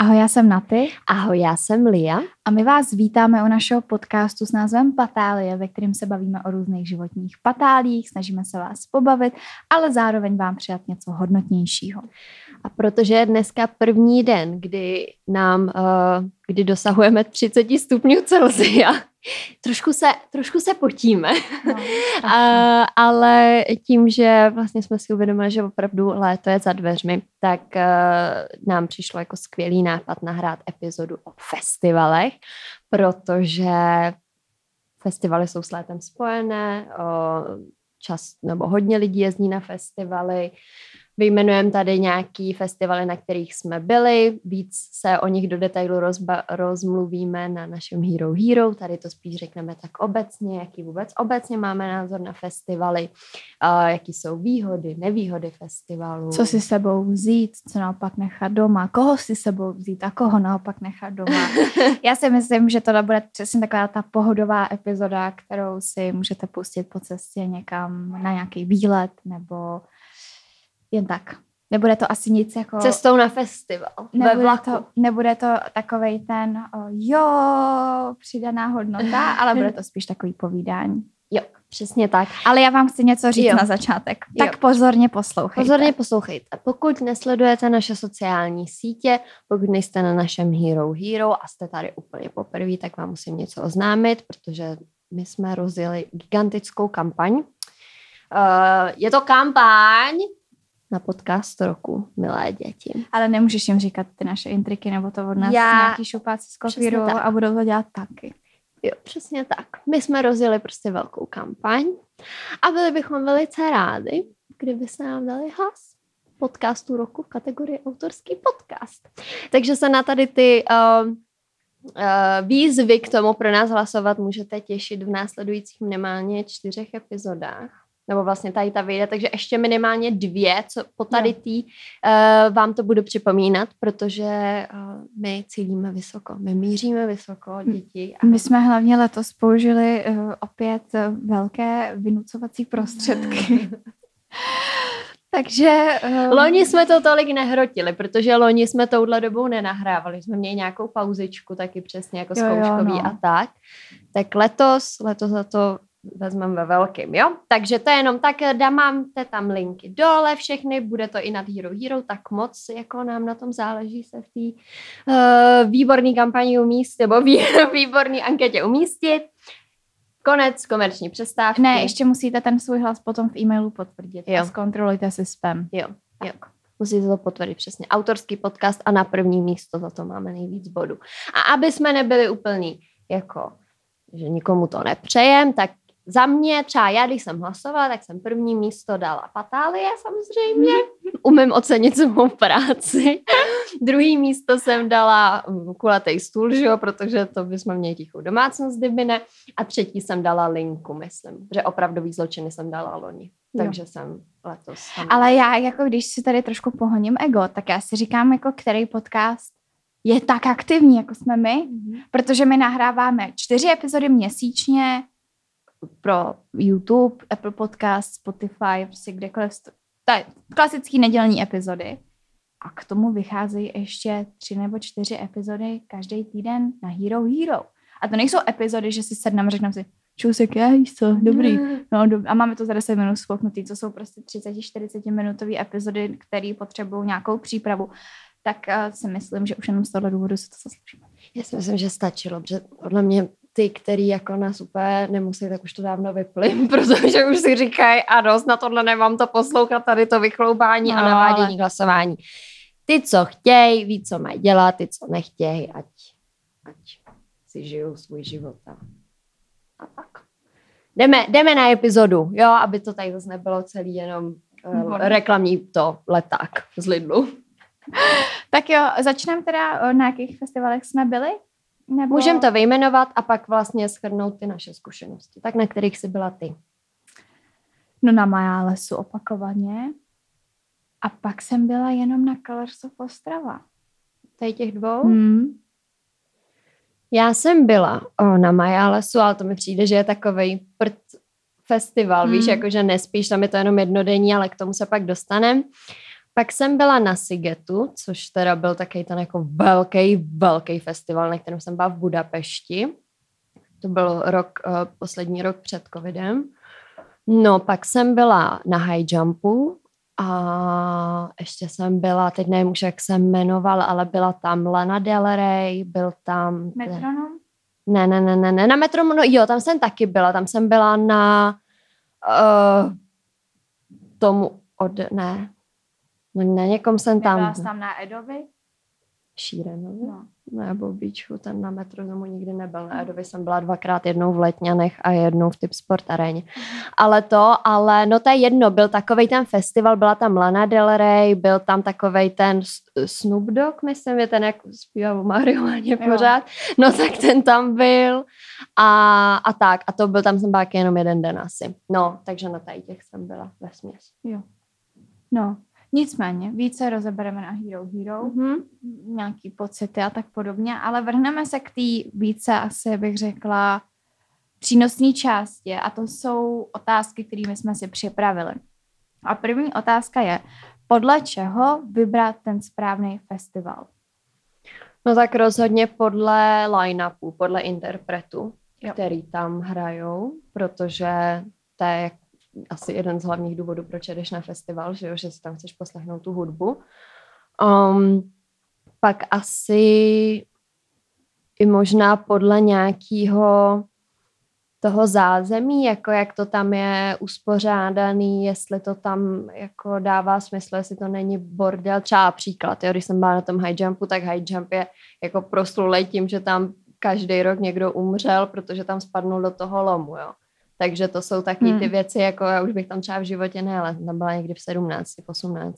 Ahoj, já jsem Naty. Ahoj, já jsem Lia. A my vás vítáme u našeho podcastu s názvem Patálie, ve kterém se bavíme o různých životních patálích, snažíme se vás pobavit, ale zároveň vám přijat něco hodnotnějšího. A protože je dneska první den, kdy nám, uh, kdy dosahujeme 30 stupňů Celsia, trošku se, trošku se potíme, no, uh, ale tím, že vlastně jsme si uvědomili, že opravdu léto je za dveřmi, tak uh, nám přišlo jako skvělý nápad nahrát epizodu o festivalech, protože festivaly jsou s létem spojené, o čas, nebo hodně lidí jezdí na festivaly, Vyjmenujeme tady nějaký festivaly, na kterých jsme byli, víc se o nich do detailu rozba- rozmluvíme na našem Hero Hero, tady to spíš řekneme tak obecně, jaký vůbec obecně máme názor na festivaly, uh, jaký jsou výhody, nevýhody festivalu. Co si sebou vzít, co naopak nechat doma, koho si sebou vzít a koho naopak nechat doma. Já si myslím, že to bude přesně taková ta pohodová epizoda, kterou si můžete pustit po cestě někam na nějaký výlet nebo jen tak. Nebude to asi nic jako... Cestou na festival. Nebude, to, nebude to takovej ten, o, jo, přidaná hodnota, ale bude to spíš takový povídání. Jo, přesně tak. Ale já vám chci něco říct jo. na začátek. Jo. Tak pozorně poslouchejte. Pozorně poslouchejte. Pokud nesledujete naše sociální sítě, pokud nejste na našem Hero Hero a jste tady úplně poprvé, tak vám musím něco oznámit, protože my jsme rozjeli gigantickou kampaň. Uh, je to kampaň, na podcast roku, milé děti. Ale nemůžeš jim říkat ty naše intriky, nebo to od nás Já... nějaký šupáci z kopíru a budou to dělat taky. Jo, přesně tak. My jsme rozjeli prostě velkou kampaň a byli bychom velice rádi, kdyby se nám dali hlas podcastu roku v kategorii autorský podcast. Takže se na tady ty uh, uh, výzvy k tomu pro nás hlasovat můžete těšit v následujících minimálně čtyřech epizodách nebo vlastně tady ta vyjde, takže ještě minimálně dvě, co po tady tý uh, vám to budu připomínat, protože uh, my cílíme vysoko, my míříme vysoko, děti. A... My jsme hlavně letos použili uh, opět velké vynucovací prostředky. Takže... Um... Loni jsme to tolik nehrotili, protože loni jsme touhle dobou nenahrávali. Jsme měli nějakou pauzičku taky přesně jako jo, zkouškový jo, no. a tak. Tak letos, letos za to vezmeme ve velkým, jo? Takže to je jenom tak, dám mám tam linky dole všechny, bude to i na Hero Hero, tak moc jako nám na tom záleží se v té uh, výborné kampani umístit, nebo vý, výborné anketě umístit. Konec komerční přestávky. Ne, ještě musíte ten svůj hlas potom v e-mailu potvrdit jo. a zkontrolujte si spam. Jo, jo. Musíte to potvrdit přesně. Autorský podcast a na první místo za to máme nejvíc bodů. A aby jsme nebyli úplný jako že nikomu to nepřejem, tak za mě, třeba já, když jsem hlasovala, tak jsem první místo dala Patálie samozřejmě. Umím ocenit svou práci. Druhý místo jsem dala kulatý stůl, že jo, protože to bychom měli tichou domácnost, kdyby ne. A třetí jsem dala Linku, myslím, že opravdový zločiny jsem dala loni. Takže jo. jsem letos. Jsem Ale já, jako když si tady trošku pohoním ego, tak já si říkám, jako který podcast je tak aktivní, jako jsme my, mm-hmm. protože my nahráváme čtyři epizody měsíčně, pro YouTube, Apple Podcast, Spotify, prostě kdekoliv. Je klasický nedělní epizody. A k tomu vycházejí ještě tři nebo čtyři epizody každý týden na Hero Hero. A to nejsou epizody, že si sedneme a řekneme si, čusek, já co, dobrý. No, dob- a máme to za 10 minut spolknutý, co jsou prostě 30-40 minutové epizody, které potřebují nějakou přípravu. Tak uh, si myslím, že už jenom z tohohle důvodu se to zasloužíme. Já si myslím, že stačilo, protože podle mě ty, který jako nás úplně nemusí, tak už to dávno vypli, protože už si říkají, ano, na tohle nemám to poslouchat, tady to vychloubání no, a navádění ale... hlasování. Ty, co chtějí, ví, co mají dělat, ty, co nechtějí, ať, ať si žijou svůj život. A, a tak. Jdeme, jdeme na epizodu, jo, aby to tady zase nebylo celý jenom uh, reklamní to leták z Lidlu. tak jo, začneme teda, na jakých festivalech jsme byli? Nebo... Můžeme to vyjmenovat a pak vlastně schrnout ty naše zkušenosti. Tak na kterých jsi byla ty? No na Majálesu opakovaně. A pak jsem byla jenom na Colors of Ostrava. Tady těch dvou? Hmm. Já jsem byla o, na Majálesu, ale to mi přijde, že je takový prd festival, hmm. víš, jakože nespíš, tam je to jenom jednodenní, ale k tomu se pak dostaneme. Pak jsem byla na Sigetu, což teda byl takový ten jako velký, velký festival, na kterém jsem byla v Budapešti. To byl rok, uh, poslední rok před covidem. No, pak jsem byla na high jumpu a ještě jsem byla, teď nevím už, jak se jmenoval, ale byla tam Lana Del Rey, byl tam... Metronom? Ne, ne, ne, ne, ne, na Metronom, no jo, tam jsem taky byla, tam jsem byla na uh, tomu od, ne, no na někom jsem tam... Nebyla jsi tam na Edovi? Šírenovi? No. Nebo Beachu, ten na metronomu nikdy nebyl. Na Edovi jsem byla dvakrát, jednou v Letňanech a jednou v Typ Sport aréně. Ale to, ale no to je jedno, byl takovej ten festival, byla tam Lana Del Rey, byl tam takovej ten Snoop Dogg, myslím, je ten, jak zpívá o marihuaně pořád. No tak ten tam byl a, a tak. A to byl tam jsem byla jenom jeden den asi. No, takže na tady těch jsem byla ve směs. Jo. No, nicméně, více rozebereme na Hero Hero, Mm-hmm. nějaký pocity a tak podobně, ale vrhneme se k té více, asi bych řekla, přínosné části a to jsou otázky, kterými jsme si připravili. A první otázka je, podle čeho vybrat ten správný festival? No tak rozhodně podle line-upu, podle interpretu, Jo. který tam hrajou, protože to je jak- asi jeden z hlavních důvodů, proč jdeš na festival, že, jo, že si tam chceš poslechnout tu hudbu. Um, pak asi i možná podle nějakého toho zázemí, jako jak to tam je uspořádaný, jestli to tam jako dává smysl, jestli to není bordel. Třeba příklad, jo, když jsem byla na tom high jumpu, tak high jump je jako proslulej tím, že tam každý rok někdo umřel, protože tam spadnul do toho lomu, jo. Takže to jsou taky ty Hmm. věci, jako já už bych tam třeba v životě nejela, tam byla někdy v 17, v 18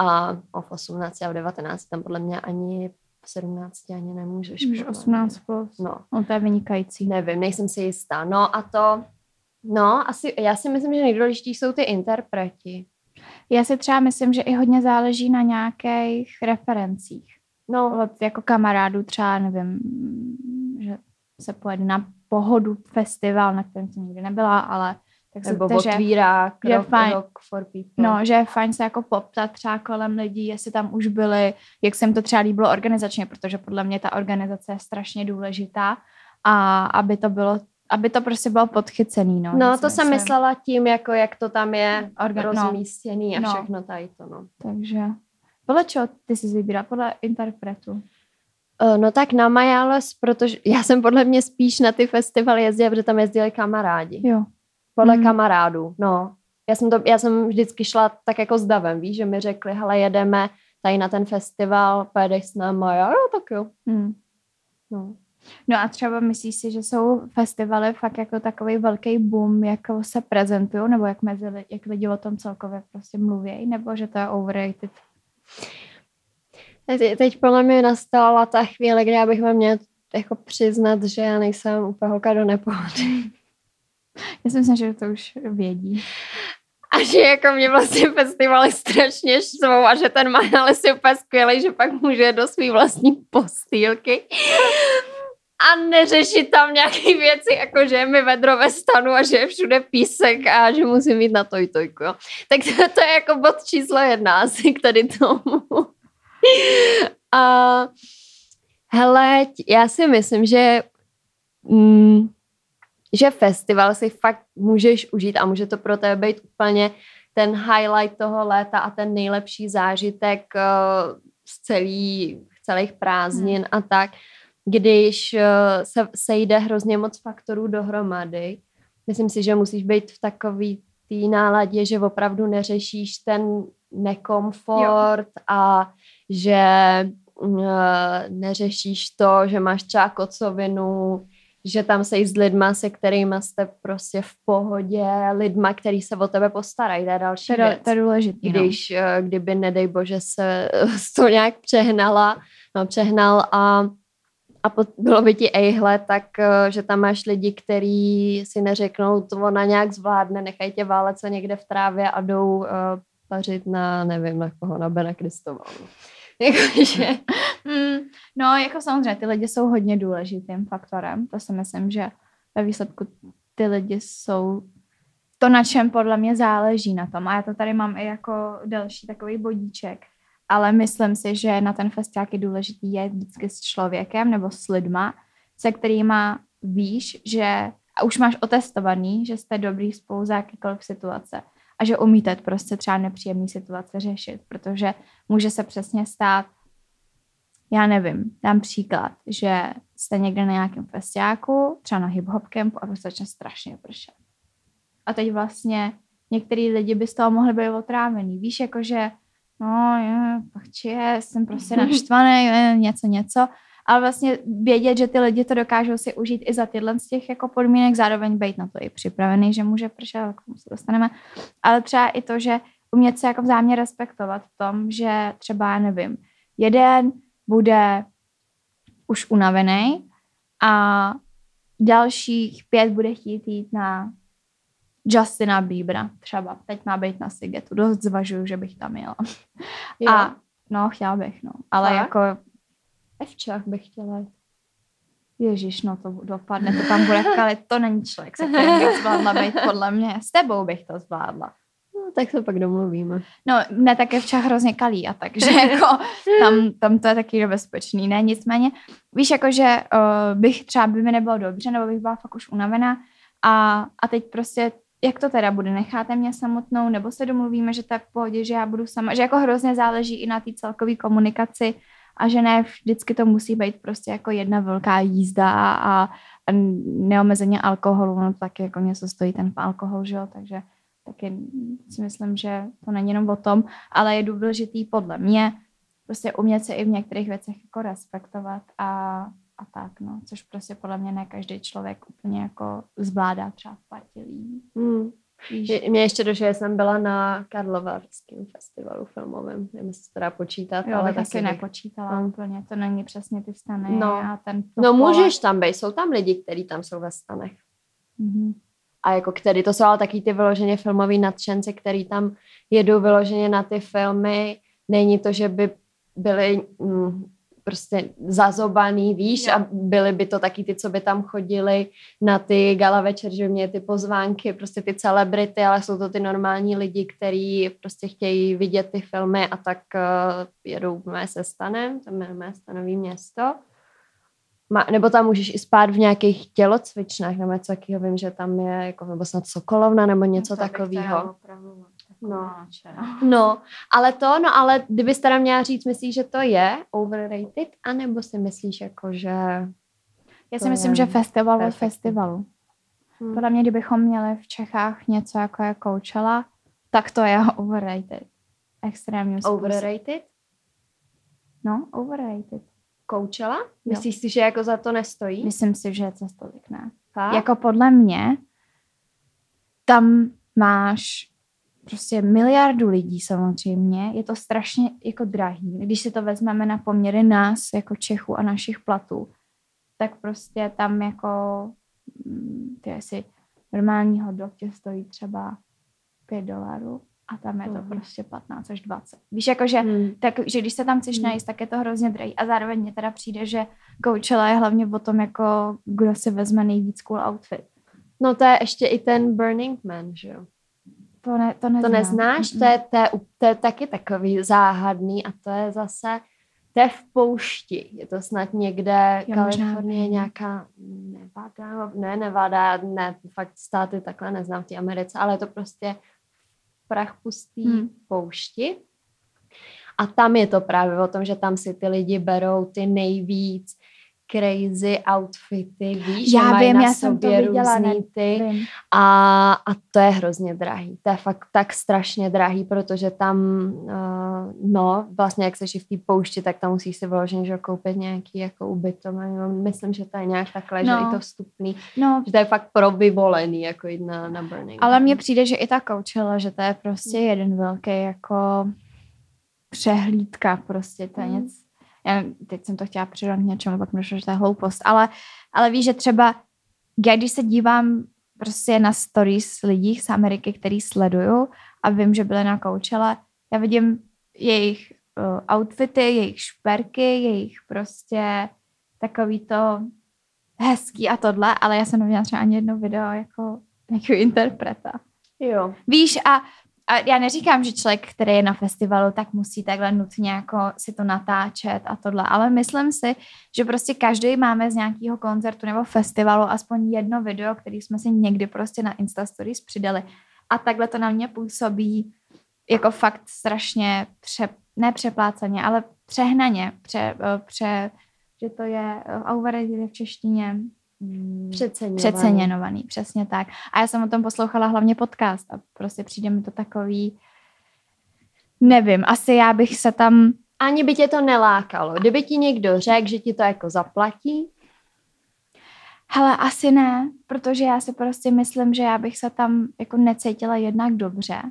a o, v 18 a v 19 tam podle mě ani v 17 ani nemůžeš. Už podle mě. 18 plus. No, No, to je vynikající. nevím, nejsem si jistá. No a to, no asi, já si myslím, že nejdůležitější jsou ty interpreti. Já si třeba myslím, že i hodně záleží na nějakých referencích. No, Od jako kamarádů třeba, nevím, že se pojede na pohodu festival, na kterém jsem nikdy nebyla, ale tak se nebo takže, otvírák, že rock, fajn. rock for people. No, že je fajn se jako poptat třeba kolem lidí, jestli tam už byli, jak se jim to třeba líbilo organizačně, protože podle mě ta organizace je strašně důležitá a aby to bylo, aby to prostě bylo podchycený, no. No, to jsem myslela tím, jako jak to tam je Orga- no. rozmístěný a No. všechno tady to, no. Takže podle čeho ty jsi vybíral? Podle interpretu. Eh, No tak na Majales, protože já jsem podle mě spíš na ty festivaly jezdila, protože tam jezdili kamarádi. Jo. Podle Mhm. kamarádů, no. Já jsem, to, já jsem vždycky šla tak jako s davem, víš, že mi řekli, hele, jedeme tady na ten festival, pojedeš s náma, já, jo, tak jo. Hmm. No. No a třeba myslíš si, že jsou festivaly fakt jako takový velký boom, jako se prezentují, nebo jak, mezi, jak lidi o tom celkově prostě mluví, nebo že to je overrated? Teď, teď podle mě nastala ta chvíle, kdy já bych vám měla jako přiznat, že já nejsem úplně holka do nepohody. Já si myslím, že to už vědí. A že jako mě vlastně festivaly strašně štvou a že ten Majales je úplně skvělý, že pak může do svý vlastní postýlky a neřešit tam nějaké věci, jako že je mi vedro ve stanu a že je všude písek a že musím mít na tojtojku. Tak to, to je jako bod číslo jedna asi k tady tomu. A hele, já si myslím, že mm, že festival si fakt můžeš užít a může to pro tebe být úplně ten highlight toho léta a ten nejlepší zážitek uh, z celý, celých prázdnin hmm. a tak, když uh, se sejde hrozně moc faktorů dohromady. Myslím si, že musíš být v takový té náladě, že opravdu neřešíš ten nekomfort jo. a že uh, neřešíš to, že máš třeba kocovinu, že tam seš s lidma, se kterými jste prostě v pohodě, lidma, který se o tebe postarají, to je další To věc. to je důležitý. no. Když, eh, kdyby, nedej bože, se to nějak přehnala, no, přehnal a, a bylo by ti ejhle, tak eh, že tam máš lidi, kteří si neřeknou, to ona nějak zvládne, nechají tě válet se někde v trávě a jdou uh, pařit na, nevím, na koho, na Bena Kristova. Jakože, Mm, no, jako samozřejmě, ty lidi jsou hodně důležitým faktorem. To si myslím, že ve výsledku ty lidi jsou to, na čem podle mě záleží na tom. A já to tady mám i jako další takový bodíček. Ale myslím si, že na ten festival je důležitý je vždycky s člověkem nebo s lidma, se kterýma víš, že a už máš otestovaný, že jste dobrý spolu za jakýkoliv situace a že umíte prostě třeba nepříjemný situace řešit, protože může se přesně stát, já nevím, dám příklad, že jste někde na nějakém festiáku, třeba na hip-hop campu a prostě začne strašně pršet. A teď vlastně některý lidi by z toho mohli být otrávený. Víš, jakože no, je, je, jsem prostě naštvaný, je, něco, něco ale vlastně vědět, že ty lidi to dokážou si užít i za tyhle z těch jako podmínek, zároveň být na to i připravený, že může pršet, k tomu se dostaneme, ale třeba i to, že umět se jako vzájemně respektovat v tom, že třeba, nevím, jeden bude už unavený a dalších pět bude chtít jít na Justina Biebera třeba. Teď má být na Sigetu. Dost zvažuju, že bych tam jela. Jo. A no, chtěla bych, no. Ale a? jako Evčák bych chtěla Ježíš, no to dopadne, to tam bude kalit, to není člověk, se kterým bych zvládla být podle mě. S tebou bych to zvládla. No, tak se pak domluvíme. No, ne, tak je včas hrozně kalí a takže jako tam, tam to je taky nebezpečný, ne, nicméně, víš, jako, že uh, bych třeba by mi nebylo dobře, nebo bych byla fakt už unavená a, a teď prostě jak to teda bude, necháte mě samotnou, nebo se domluvíme, že tak v pohodě, že já budu sama, že jako hrozně záleží i na té celkové komunikaci a že ne vždycky to musí být prostě jako jedna velká jízda a, a neomezeně alkoholu, no taky jako něco stojí ten alkohol, že jo, takže taky si myslím, že to není jenom o tom, ale je důležitý podle mě prostě umět se i v některých věcech jako respektovat a, a tak, no, což prostě podle mě ne každý člověk úplně jako zvládá třeba v partě lidí. Hmm. Mě ještě došlo, že jsem byla na Karlovarském festivalu filmovém, nevím, jestli se teda počítat, jo, ale taky nepočítala no. úplně, to není přesně ty stany no. a ten No můžeš tam být, jsou tam lidi, kteří tam jsou ve stanech. Mm-hmm. A jako který, to jsou ale taky ty vyloženě filmový nadšence, který tam jedou vyloženě na ty filmy. Není to, že by byli mm, prostě zazobaný, víš, jo. a byly by to taky ty, co by tam chodili na ty gala večer, že měli ty pozvánky, prostě ty celebrity, ale jsou to ty normální lidi, kteří prostě chtějí vidět ty filmy a tak uh, jedou mé se stanem, tam je mé stanový město. Ma, nebo tam můžeš i spát v nějakých tělocvičnách, nebo něco takového, vím, že tam je, jako, nebo snad Sokolovna, nebo něco takového. No. no, ale to, no ale kdybyste teda měla říct, myslíš, že to je overrated, anebo si myslíš jako, že... Já si myslím, že festival od festivalu. Hmm. Podle mě, kdybychom měli v Čechách něco jako je Coachella, tak to je overrated. Extrémně Overrated? No, overrated. Coachella? Myslíš jo. si, že jako za to nestojí? Myslím si, že za to ne. Jako podle mě tam máš prostě miliardu lidí samozřejmě, je to strašně jako drahý. Když si to vezmeme na poměry nás, jako Čechů a našich platů, tak prostě tam jako mm, ty asi normální hodnot tě stojí třeba 5 dolarů a tam je to mm. prostě 15 až 20. Víš, jakože, mm. tak, že když se tam chceš mm. najíst, tak je to hrozně drahý. A zároveň mě teda přijde, že Coachella je hlavně o tom, jako kdo si vezme nejvíc cool outfit. No to je ještě i ten Burning Man, že jo? To, ne, to, neznám. to neznáš? To je, to, je, to je taky takový záhadný a to je zase, to je v poušti. Je to snad někde, jo, Kalifornie, nějaká Nevada, ne Nevada, ne, fakt státy takhle neznám v té Americe, ale je to prostě prach pustý hmm. poušti. A tam je to právě o tom, že tam si ty lidi berou ty nejvíc crazy outfity, víš, já mají vím, na já sobě jsem to viděla, různý ne, ty a, a to je hrozně drahý, to je fakt tak strašně drahý, protože tam, uh, no, vlastně jak seš v té poušti, tak tam musíš si vyloženě, že koupit nějaký jako ubytování, no, myslím, že to je nějak takhle, no. že je to vstupný, no. že to je fakt pro vyvolený, jako jít na, na Burning. Ale mně přijde, že i ta koučela, že to je prostě jeden velký jako přehlídka, prostě to je mm. něco já teď jsem to chtěla přidat k něčemu, pak mi že to je hloupost, ale, ale víš, že třeba já když se dívám prostě na stories lidí z Ameriky, který sleduju a vím, že byly na koučele, já vidím jejich uh, outfity, jejich šperky, jejich prostě takový to hezký a tohle, ale já jsem neviděla třeba ani jedno video jako nějakého interpreta. Jo. Víš, a, a já neříkám, že člověk, který je na festivalu, tak musí takhle nutně jako si to natáčet a tohle, ale myslím si, že prostě každý máme z nějakého koncertu nebo festivalu aspoň jedno video, který jsme si někdy prostě na Insta Stories přidali. A takhle to na mě působí jako fakt strašně pře, ne přepláceně, ale přehnaně, pře, eh, pře, že to je eh, overrated v češtině, Přeceňovaný. Přeceňovaný, přesně tak. A já jsem o tom poslouchala hlavně podcast a prostě přijde mi to takový, nevím, asi já bych se tam... Ani by tě to nelákalo. Kdyby ti někdo řekl, že ti to jako zaplatí? Hele, asi ne, protože já si prostě myslím, že já bych se tam jako necítila jednak dobře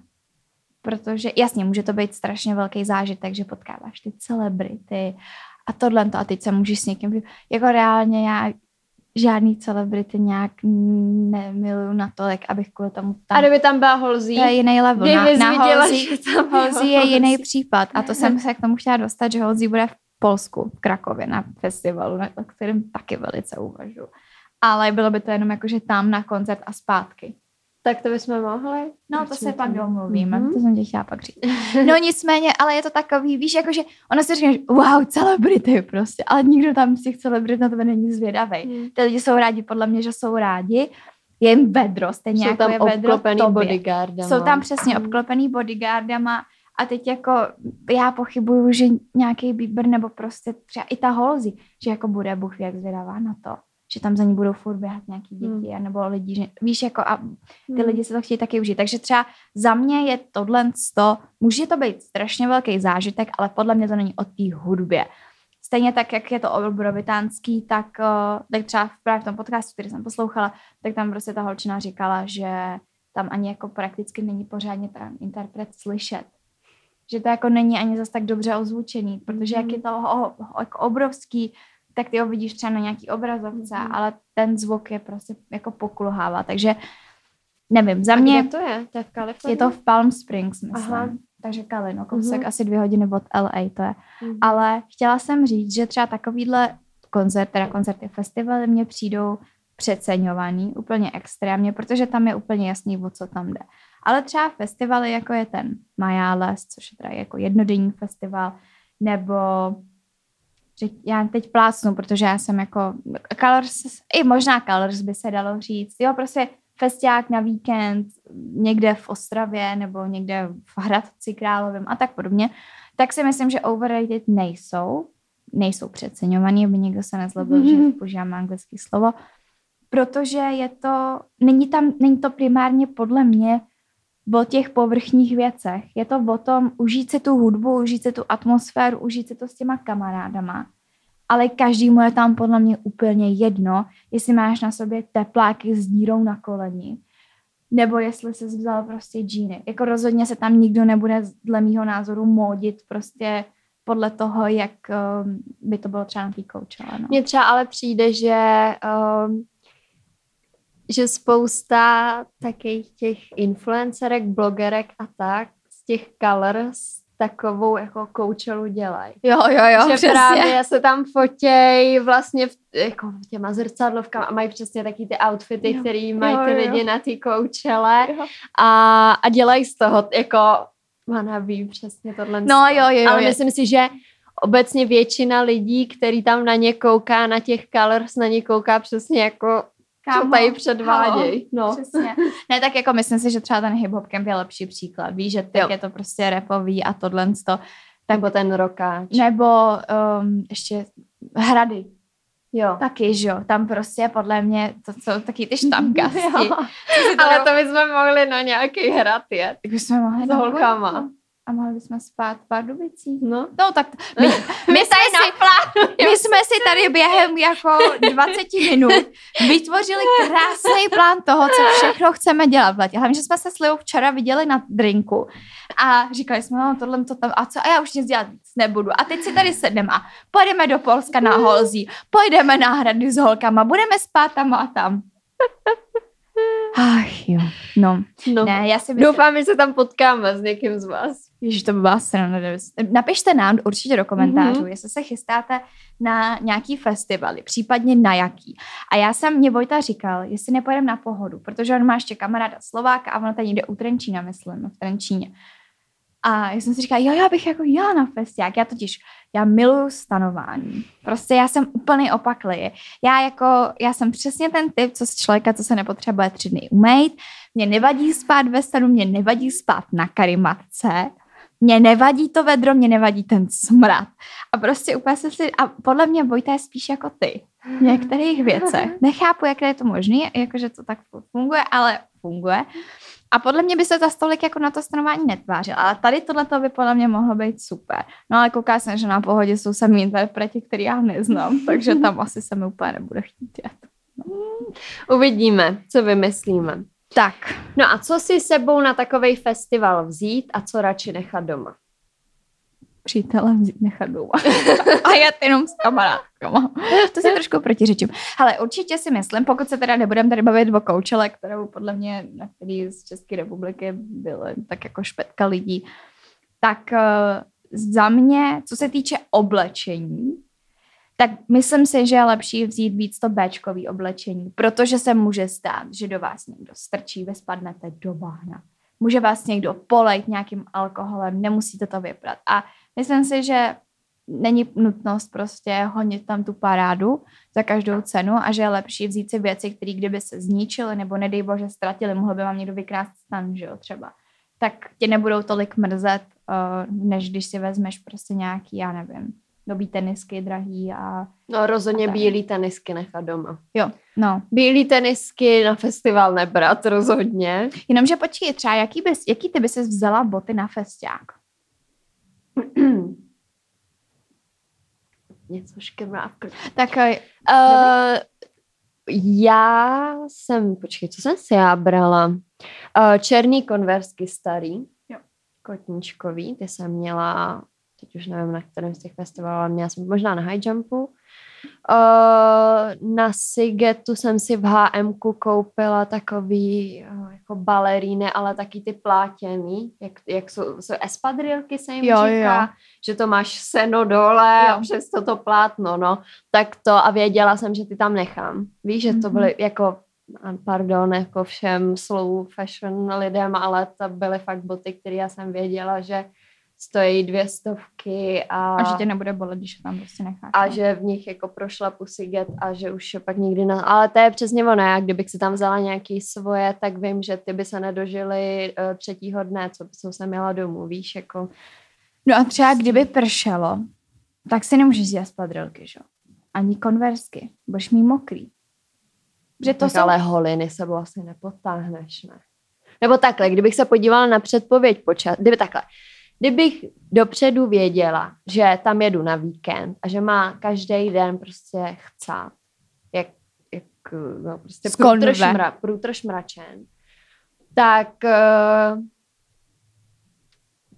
protože jasně, může to být strašně velký zážitek, že potkáváš ty celebrity a tohle a teď se můžeš s někým, jako reálně já žádný celebrity nějak nemiluju natolik, abych kvůli tomu tam... A kdyby tam byla Holzí? To je jiný level. Na, na Holzí, Holzí je jiný případ a to jsem se k tomu chtěla dostat, že Holzí bude v Polsku, v Krakově na festivalu, na kterém taky velice uvažuji. Ale bylo by to jenom jako, že tam na koncert a zpátky. Tak to bychom mohli. No, to se pak domluvíme, mm-hmm. to jsem tě chtěla pak říct. No nicméně, ale je to takový, víš, jakože ono si říká, wow, celebrity prostě, ale nikdo tam z těch celebrit na tebe není zvědavý. Mm. Ty lidi jsou rádi, podle mě, že jsou rádi, je jim vedro, stejně jsou jako tam je vedro tobě. bodyguardama. Jsou tam přesně mm. obklopený bodyguardama a teď jako já pochybuju, že nějaký Bieber nebo prostě třeba i ta Holzy, že jako bude Bůh jak zvědavá na to že tam za ní budou furt běhat nějaký děti, hmm. nebo lidi, že, víš, jako a ty hmm. lidi se to chtějí taky užít. Takže třeba za mě je tohle to, může to být strašně velký zážitek, ale podle mě to není o té hudbě. Stejně tak, jak je to obrovitánský, tak, uh, tak třeba právě v tom podcastu, který jsem poslouchala, tak tam prostě ta holčina říkala, že tam ani jako prakticky není pořádně ten interpret slyšet. Že to jako není ani zase tak dobře ozvučený, protože jak hmm. je to o, o, jako obrovský, tak ty ho vidíš třeba na nějaký obrazovce, mm. ale ten zvuk je prostě jako pokulhává, takže nevím, za A mě... to je? To je v Kalifornii? Je to v Palm Springs, myslím. Aha. Takže Kali, no, kousek mm-hmm. asi dvě hodiny od LA to je. Mm-hmm. Ale chtěla jsem říct, že třeba takovýhle koncert, teda koncerty, festivaly mě přijdou přeceňovaný úplně extrémně, protože tam je úplně jasný, o co tam jde. Ale třeba festivaly, jako je ten Majales, což je teda jako jednodenní festival, nebo já teď plácnu, protože já jsem jako Colors, i možná Colors by se dalo říct, jo, prostě festiák na víkend někde v Ostravě nebo někde v Hradci Královém a tak podobně, tak si myslím, že overrated nejsou, nejsou přeceňovaný, aby někdo se nezlobil, mm-hmm. že používám anglické slovo, protože je to, není tam, není to primárně podle mě o těch povrchních věcech. Je to o tom užít si tu hudbu, užít si tu atmosféru, užít si to s těma kamarádama. Ale každému je tam podle mě úplně jedno, jestli máš na sobě tepláky s dírou na koleni, nebo jestli jsi vzal prostě džíny. Jako rozhodně se tam nikdo nebude dle mýho názoru modit prostě podle toho, jak um, by to bylo třeba na té No. Mně třeba ale přijde, že um, že spousta takových těch influencerek, blogerek a tak z těch colors takovou jako koučelu dělají. Jo, jo, jo, Že přesně. právě se tam fotěj vlastně v, jako těma zrcadlovkama a mají přesně taky ty outfity, jo. který mají jo, ty lidi jo. na ty koučele a, a dělají z toho jako ví přesně tohle. No jo, jo, jo. Ale myslím si, že obecně většina lidí, který tam na ně kouká, na těch colors, na ně kouká přesně jako Kámo, co tady předváděj. No. Přesně. Ne, tak jako myslím si, že třeba ten hip-hop camp je lepší příklad. Víš, že teď jo. je to prostě repový a tohle to. Tak, nebo ten rokáč. Nebo um, ještě hrady. Jo. Taky, že jo. Tam prostě podle mě to jsou taky ty štamgasti. Ale to bychom mohli na nějaký hrad jet. Tak bychom mohli s holkama a mohli bychom spát v Pardubicích. No. no tak my, my, jsme si, my jsme si tady během jako 20 minut vytvořili krásný plán toho, co všechno chceme dělat v letě. Hlavně, že jsme se s Livou včera viděli na drinku a říkali jsme, no tohle to tam, a co, a já už nic dělat nebudu. A teď si tady sedneme a pojedeme do Polska na Holzí, pojedeme na hrady s holkama, budeme spát tam a tam. Ach jo, no. No. Ne, já si myslím, Doufám, že se tam potkáme s někým z vás. Ježiš, to by byla sranda. Napište nám určitě do komentářů, Mhm. mm-hmm. jestli se chystáte na nějaký festivaly, případně na jaký. A já jsem, mě Vojta říkal, jestli nepojedeme na pohodu, protože on má ještě kamaráda Slováka a ono tady jde u Trenčína, myslím, v Trenčíně. A já jsem si říkala, jo, já bych jako jela na festiák. Já totiž, já miluju stanování. Prostě já jsem úplný opakli. Já jako, já jsem přesně ten typ, co z člověka, co se nepotřebuje tři dny umýt. Mě nevadí spát ve stanu, mě nevadí spát na karimatce. Mě nevadí to vedro, mě nevadí ten smrad. A prostě úplně jsem si, a podle mě Vojta je spíš jako ty. V některých věcech. Nechápu, jak je to možné, jakože to tak funguje, ale funguje. A podle mě by se ta stolik jako na to stanování netvářil. Ale tady tohle by podle mě mohlo být super. No ale kouká jsem, že na pohodě jsou sami interpreti, který já neznám, takže tam asi se mi úplně nebude chtít jet. Uvidíme, co vymyslíme. Tak, No a co si sebou na takový festival vzít a co radši nechat doma? přítele vzít nechat doma. a jet jenom s kamarádkama. To si trošku protiřečím. Ale určitě si myslím, pokud se teda nebudeme tady bavit o koučele, kterou podle mě, na který z České republiky byly tak jako špetka lidí, tak uh, za mě, co se týče oblečení, tak myslím si, že je lepší vzít víc to Bčkový oblečení, protože se může stát, že do vás někdo strčí, vy spadnete do bahna. Může vás někdo polejt nějakým alkoholem, nemusíte to vyprat. A myslím si, že není nutnost prostě honit tam tu parádu za každou cenu a že je lepší vzít si věci, které kdyby se zničily nebo nedej bože ztratili, mohl by vám někdo vykrást stan, že jo, třeba. Tak tě nebudou tolik mrzet, uh, než když si vezmeš prostě nějaký, já nevím, nový tenisky drahý a No rozhodně A bílý tenisky nechat doma. jo, no. Bílý tenisky na festival nebrat rozhodně. Jenomže počkej, třeba jaký, bys, jaký ty bys vzala boty na festiák? Něco škrmá. Tak uh, Uh, já jsem, počkej, co jsem si já brala? Uh, černý konversky starý, Jo. kotničkový, ty jsem měla, teď už nevím, na kterém z těch festivalů, ale měla jsem možná na high jumpu. Uh, na Sigetu jsem si v H&M koupila takový uh, jako baleríny, ale taky ty plátěný, jak, jak jsou, jsou espadrilky se jim Jo, říká, jo. že to máš seno dole Jo. a přes to plátno, no. Tak to a věděla jsem, že ty tam nechám. Víš, že to Mhm. byly jako a pardon, jako všem slow fashion lidem, ale to byly fakt boty, které já jsem věděla, že stojí dvě stovky a, a že tě nebude bolet, když je tam prostě necháš. a no. že v nich jako prošla Pussycat a že už je pak nikdy na... Ale to je přesně ono, já kdybych si tam vzala nějaký svoje, tak vím, že ty by se nedožily uh, třetího dne, co, jsem měla domů, víš, jako... No a třeba kdyby pršelo, tak si nemůžeš vzít spadrilky, že? jo? Ani konversky. Budeš mít mokrý. Že to tak jsou... ale holiny sebou asi nepotáhneš, ne? Nebo takhle, kdybych se podívala na předpověď počas... Kdyby takhle, kdybych dopředu věděla, že tam jedu na víkend a že má každý den prostě chcát, jak, jak no, prostě Z konve. průtrž, průtrž mračen, tak uh,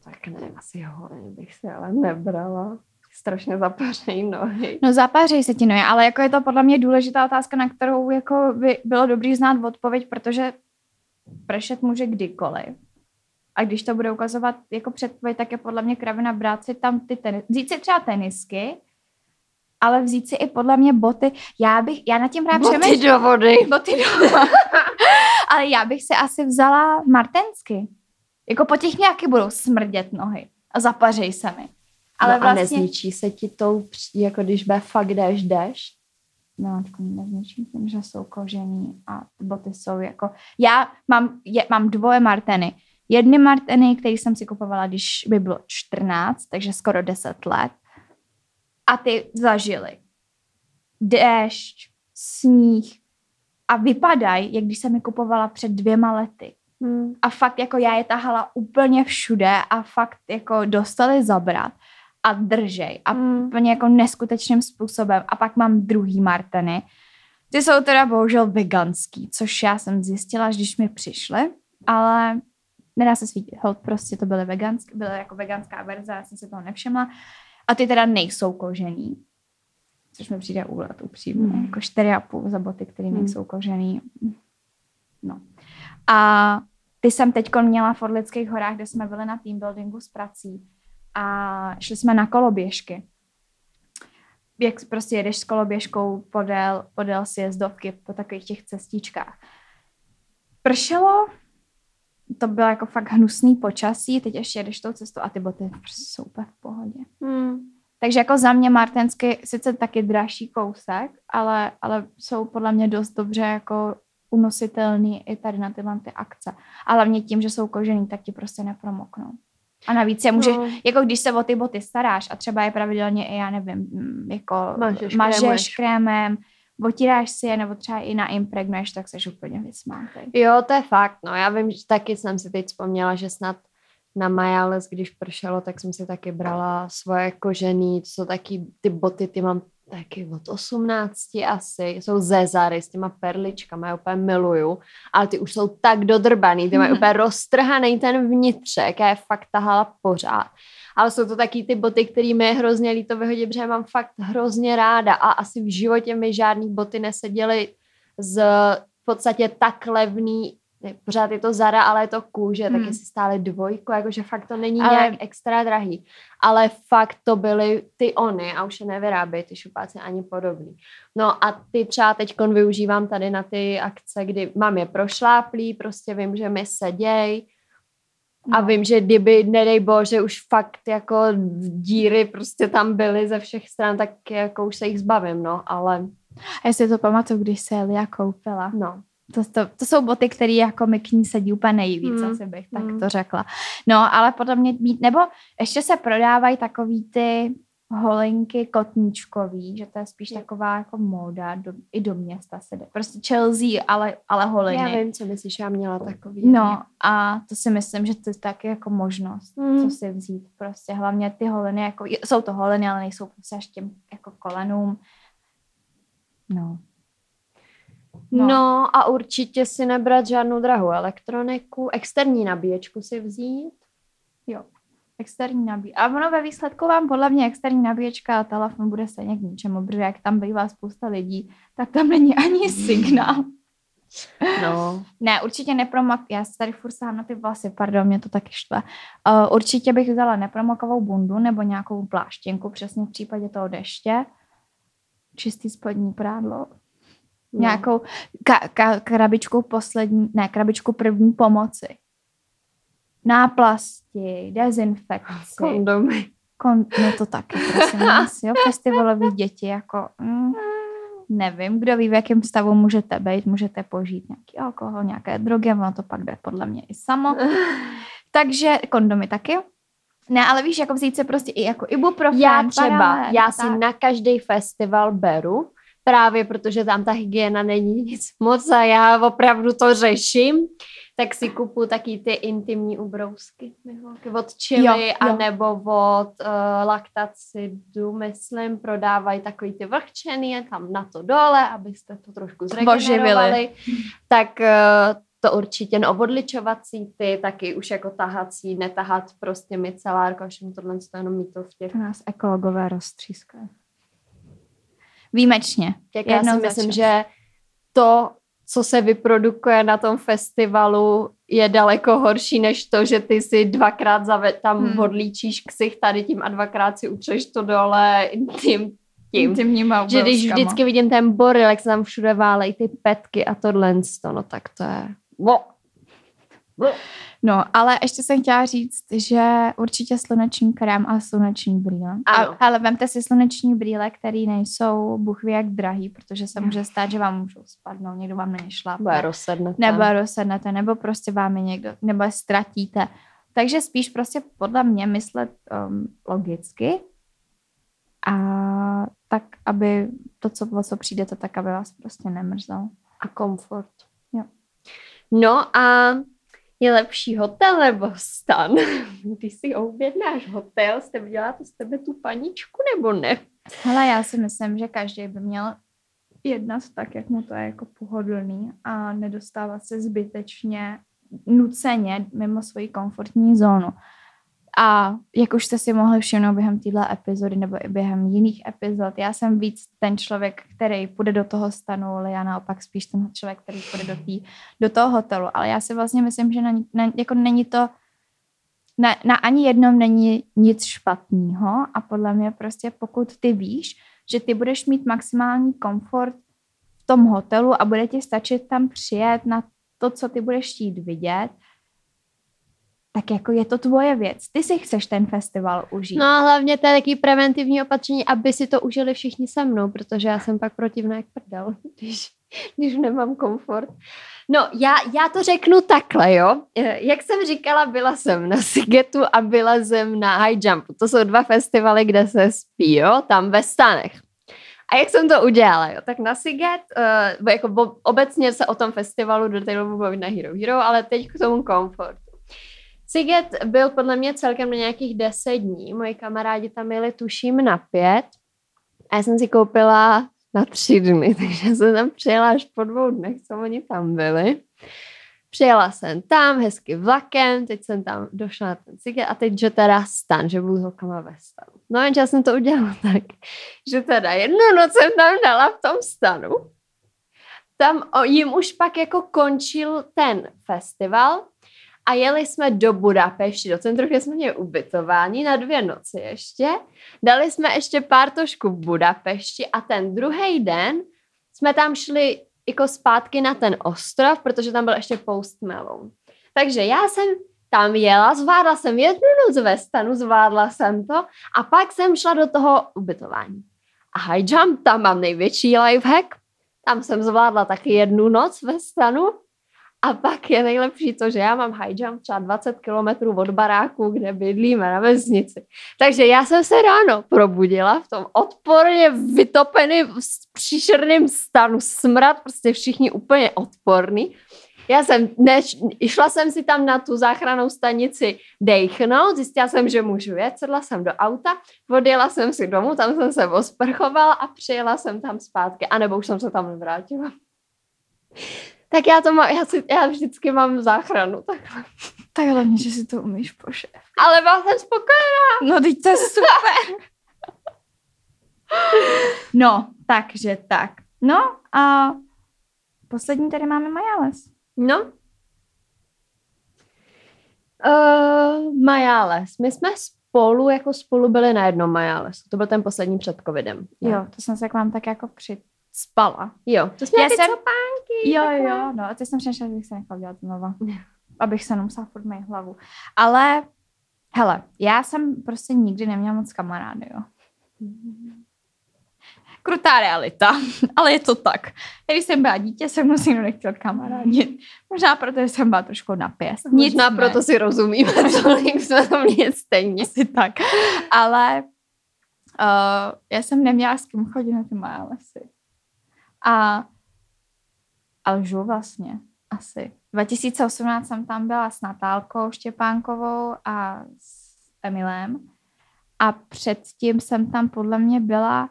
tak ne, asi holiny bych si ale nebrala. Strašně zapařejí nohy. No zapářej se ti noje, ale jako je to podle mě důležitá otázka, na kterou jako by bylo dobrý znát odpověď, protože pršet může kdykoliv. A když to bude ukazovat jako předpověď, tak je podle mě kravina brát si tam ty tenis, vzít si třeba tenisky, ale vzít si i podle mě boty. Já bych, já nad tím právě Boty přemýšlím. do vody. Boty do Ale já bych si asi vzala martensky. Jako po těch nějaký budou smrdět nohy. A zapařej se mi. Ale no vlastně... a nezničí se ti tou, při- jako když bude fakt déšť, déšť? No, tak nezničím tím, že jsou kožený a ty boty jsou jako... Já mám, je, mám dvoje marteny. Jedny marteny, které jsem si kupovala, když by bylo 14, takže skoro 10 let. A ty zažily déšť, sníh a vypadají, jak když jsem je kupovala před dvěma lety. Hmm. A fakt jako já je tahala úplně všude a fakt jako dostali zabrat a držej. A Hmm. úplně jako neskutečným způsobem. A pak mám druhý Marteny. Ty jsou teda bohužel veganský, což já jsem zjistila, když mi přišly, ale nedá se svítit. Hold, prostě to byly veganské, byly jako veganská verze, já jsem si toho nevšimla. A ty teda nejsou kožený, což mi přijde úlet upřímně. Hmm. Jako 4,5 za boty, které Hmm. nejsou kožený. No. A ty jsem teď měla v Orlických horách, kde jsme byli na team buildingu s prací a šli jsme na koloběžky. Jak prostě jedeš s koloběžkou podél, podél sjezdovky po takových těch cestičkách. Pršelo, to bylo jako fakt hnusný počasí, teď ještě jedeš tou cestou a ty boty jsou úplně v pohodě. Hmm. Takže jako za mě Martensky sice taky dražší kousek, ale, ale jsou podle mě dost dobře jako unositelný i tady na tyhle ty akce. A hlavně tím, že jsou kožený, tak ti prostě nepromoknou. A navíc je můžeš, no. jako když se o ty boty staráš a třeba je pravidelně i, já nevím, jako mažeš, mažeš krémem, otíráš si je nebo třeba i naimpregnuješ, tak seš úplně vysmátý. Jo, to je fakt, no já vím, že taky jsem si teď vzpomněla, že snad na Majales, když pršelo, tak jsem si taky brala svoje kožený, jsou taky ty boty, ty mám taky od 18 asi, jsou Zezary s těma perličkama, já úplně miluju, ale ty už jsou tak dodrbaný, ty mají úplně roztrhaný ten vnitřek, já je fakt tahala pořád. Ale jsou to taky ty boty, které mi je hrozně líto vyhodit, protože mám fakt hrozně ráda a asi v životě mi žádný boty neseděly z v podstatě tak levný pořád je to Zara, ale je to kůže, hmm. tak si stále dvojko, jakože fakt to není ale... nějak extra drahý. Ale fakt to byly ty ony a už je nevyrábějí ty šupáci ani podobný. No a ty třeba teď využívám tady na ty akce, kdy mám je prošláplý, prostě vím, že mi seděj, No. A vím, že kdyby, nedej bože, už fakt jako díry prostě tam byly ze všech stran, tak jako už se jich zbavím, no, ale... A jestli to pamatuju, když se Elia koupila. No. To, to, to jsou boty, které jako mi k ní sedí úplně nejvíc, mm. asi bych tak mm. to řekla. No, ale podle mě mít, nebo ještě se prodávají takový ty holinky kotníčkový, že to je spíš je. taková jako móda, do, i do města se jde. Prostě Chelsea, ale, ale holiny. Já vím, co myslíš, já měla takový. No a to si myslím, že to je taky jako možnost, mm. co si vzít. Prostě hlavně ty holiny, jako, jsou to holiny, ale nejsou prostě až těm jako kolenům. No. No. no a určitě si nebrat žádnou drahou elektroniku, externí nabíječku si vzít. Jo, externí nabíječka. A ono ve výsledku vám podle mě externí nabíječka a telefon bude se k ničemu, protože jak tam bývá spousta lidí, tak tam není ani signál. No. ne, určitě nepromok, já se tady furt sám na ty vlasy, pardon, mě to taky štve. Uh, určitě bych vzala nepromokovou bundu nebo nějakou pláštěnku, přesně v případě toho deště. Čistý spodní prádlo, No. Nějakou ka- ka- krabičku poslední, ne, krabičku první pomoci. Náplasti, dezinfekci. Kondomy. Kon- no to taky, prosím vás, jo, festivalový děti, jako, mm, nevím, kdo ví, v jakém stavu můžete být, můžete požít nějaký alkohol, nějaké drogy, ono to pak jde podle mě i samo. Takže kondomy taky. Ne, ale víš, jako vzít se prostě i jako ibuprofen, Já třeba, paralel, já si tak. na každý festival beru právě protože tam ta hygiena není nic moc a já opravdu to řeším, tak si kupu taky ty intimní ubrousky od Chili jo, jo. a nebo od uh, Lactacidu, myslím, prodávají takový ty vlhčený, tam na to dole, abyste to trošku zregenerovali. Tak uh, to určitě, no odličovací ty, taky už jako tahací, netahat prostě micelárko, všem tohle to jenom mít to v těch. Nás ekologové roztřískají. Výjimečně. Jak já si myslím, že to, co se vyprodukuje na tom festivalu, je daleko horší než to, že ty si dvakrát zave- tam hmm. odlíčíš ksich tady tím a dvakrát si utřeš to dole tím tím. Intimníma že když vždycky vidím ten boril, jak se tam všude válejí ty petky a tohle, no tak to je... No, ale ještě jsem chtěla říct, že určitě sluneční krém a sluneční brýle. A, ale vemte si sluneční brýle, které nejsou buchví jak drahý, protože se může stát, že vám můžou spadnout, někdo vám na ně šlápne. Nebo rozsednete. Nebo rozsednete, nebo prostě vám je někdo, nebo je ztratíte. Takže spíš prostě podle mě myslet um, logicky a tak, aby to, co, o co přijdete, tak aby vás prostě nemrzelo. A komfort. Jo. No a je lepší hotel nebo stan? Když si objednáš hotel, jste viděla to z tebe tu paničku nebo ne? Hele, já si myslím, že každý by měl jednat tak, jak mu to je jako pohodlný a nedostávat se zbytečně nuceně mimo svoji komfortní zónu. A jak už jste si mohli všimnout během téhle epizody nebo i během jiných epizod, já jsem víc ten člověk, který půjde do toho stanu, ale já naopak spíš ten člověk, který půjde do, tý, do toho hotelu. Ale já si vlastně myslím, že na, na, jako není to, na, na ani jednom není nic špatného a podle mě prostě pokud ty víš, že ty budeš mít maximální komfort v tom hotelu a bude ti stačit tam přijet na to, co ty budeš chtít vidět, tak jako je to tvoje věc. Ty si chceš ten festival užít. No a hlavně to je taky preventivní opatření, aby si to užili všichni se mnou, protože já jsem pak protivná jak prdel, když, když nemám komfort. No, já, já to řeknu takhle, jo. Eh, jak jsem říkala, byla jsem na Sigetu a byla jsem na High Jumpu. To jsou dva festivaly, kde se spí, jo, tam ve stanech. A jak jsem to udělala, jo? tak na Siget, uh, jako obecně se o tom festivalu detailu mluvit na Hero Hero, ale teď k tomu komfortu. Siget byl podle mě celkem na nějakých deset dní. Moji kamarádi tam jeli tuším na pět. A já jsem si koupila na tři dny, takže jsem tam přijela až po dvou dnech, co oni tam byli. Přijela jsem tam hezky vlakem, teď jsem tam došla na ten Siget a teď, že teda stan, že budu holkama ve stanu. No jenže já jsem to udělala tak, že teda jednu noc jsem tam dala v tom stanu. Tam jim už pak jako končil ten festival, a jeli jsme do Budapešti, do centru, kde jsme měli ubytování na dvě noci ještě. Dali jsme ještě pár tošku v Budapešti a ten druhý den jsme tam šli jako zpátky na ten ostrov, protože tam byl ještě Post Malone. Takže já jsem tam jela, zvládla jsem jednu noc ve stanu, zvládla jsem to a pak jsem šla do toho ubytování. A high jump, tam mám největší lifehack, tam jsem zvládla taky jednu noc ve stanu a pak je nejlepší to, že já mám high jump třeba 20 kilometrů od baráku, kde bydlíme na vesnici. Takže já jsem se ráno probudila v tom odporně vytopeném příšerném stanu, smrad, prostě všichni úplně odporný. Já jsem, než, šla jsem si tam na tu záchranou stanici dejchnout, zjistila jsem, že můžu jet, sedla jsem do auta, odjela jsem si domů, tam jsem se osprchovala a přijela jsem tam zpátky, anebo už jsem se tam nevrátila. Tak já to mám, já, si, já vždycky mám záchranu takhle. Tak hlavně, že si to umíš pošet. Ale byla jsem spokojená. No teď to je super. no, takže tak. No a poslední tady máme Majales. No. Uh, Majales. My jsme spolu, jako spolu byli na jednom Majales. To byl ten poslední před covidem. Jo, to jsem se k vám tak jako při spala. Jo, to jsme ty jsem... copánky. Jo, takhle. jo, no, a teď jsem přemýšlela, že bych se nechala dělat znova. Abych se nemusela furt mít hlavu. Ale, hele, já jsem prostě nikdy neměla moc kamarády, jo. Krutá realita, ale je to tak. Když jsem byla dítě, jsem mnou si nechtěl kamarádit. Možná proto, že jsem byla trošku napěst. Možná Nic proto si rozumíme, tolik jsme to měli stejně. si tak. Ale uh, já jsem neměla s kým chodit na ty malé lesy. A, a lžu vlastně, asi. 2018 jsem tam byla s Natálkou Štěpánkovou a s Emilem. A předtím jsem tam podle mě byla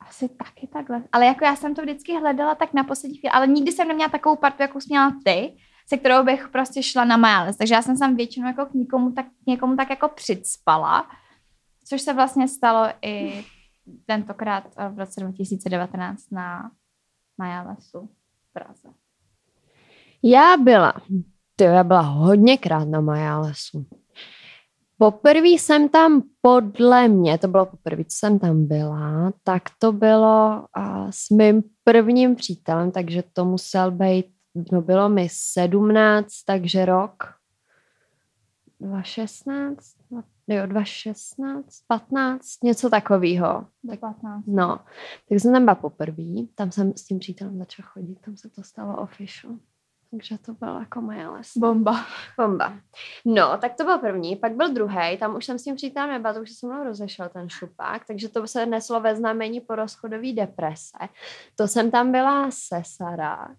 asi taky takhle. Ale jako já jsem to vždycky hledala tak na poslední chvíli, ale nikdy jsem neměla takovou partu, jakou jsi měla ty, se kterou bych prostě šla na Miles. Takže já jsem tam většinou jako k někomu tak, někomu tak jako přicpala, což se vlastně stalo i tentokrát v roce 2019 na Majalesu Praze. Já byla, to já byla hodněkrát na Majalesu. Poprvé jsem tam podle mě, to bylo poprvé, co jsem tam byla, tak to bylo a, s mým prvním přítelem, takže to musel být, no bylo mi 17, takže rok 2016, jo, 2016, 15, něco takového. Tak, 15. No, tak jsem tam byla poprvé, tam jsem s tím přítelem začala chodit, tam se to stalo official. Takže to byla jako moje les. Bomba. Bomba. No, tak to byl první, pak byl druhý, tam už jsem s tím přítelem nebyla, to už se mnou rozešel ten šupák, takže to se neslo ve znamení porozchodové deprese. To jsem tam byla se Sarah,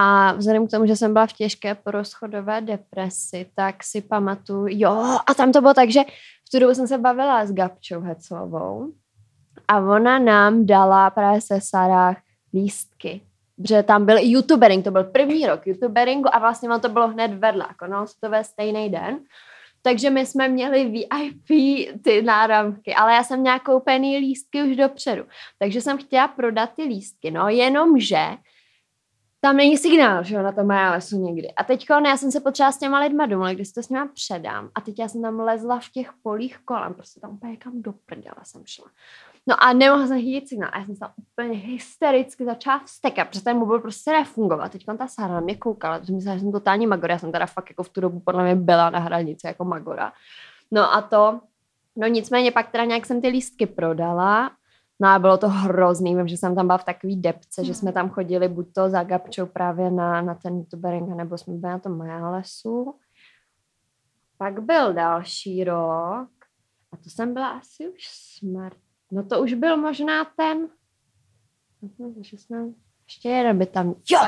a vzhledem k tomu, že jsem byla v těžké porozchodové depresi, tak si pamatuju, jo, a tam to bylo tak, že v tu dobu jsem se bavila s Gabčou Heclovou a ona nám dala právě se Sarách lístky. Protože tam byl youtubering, to byl první rok youtuberingu a vlastně to bylo hned vedle, jako no, to ve stejný den. takže my jsme měli VIP ty náramky, ale já jsem měla koupený lístky už dopředu. Takže jsem chtěla prodat ty lístky, no jenomže tam není signál, že jo, na tom lesu někdy. A teď já jsem se potřeba s těma lidma domluvit, když si to s nima předám. A teď já jsem tam lezla v těch polích kolem, prostě tam úplně kam do prdele jsem šla. No a nemohla jsem chytit signál. A já jsem se úplně hystericky začala vstekat, protože ten mobil prostě nefungoval. Teď ta Sara na mě koukala, protože myslela, že jsem totální magora. Já jsem teda fakt jako v tu dobu podle mě byla na hranici jako magora. No a to, no nicméně pak teda nějak jsem ty lístky prodala No a bylo to hrozný, vím, že jsem tam byla v takový depce, že jsme tam chodili buď to za Gabčou právě na, na ten youtubering, nebo jsme byli na tom lesu. Pak byl další rok a to jsem byla asi už smrt. No to už byl možná ten, 16, ještě jeden by tam, jo,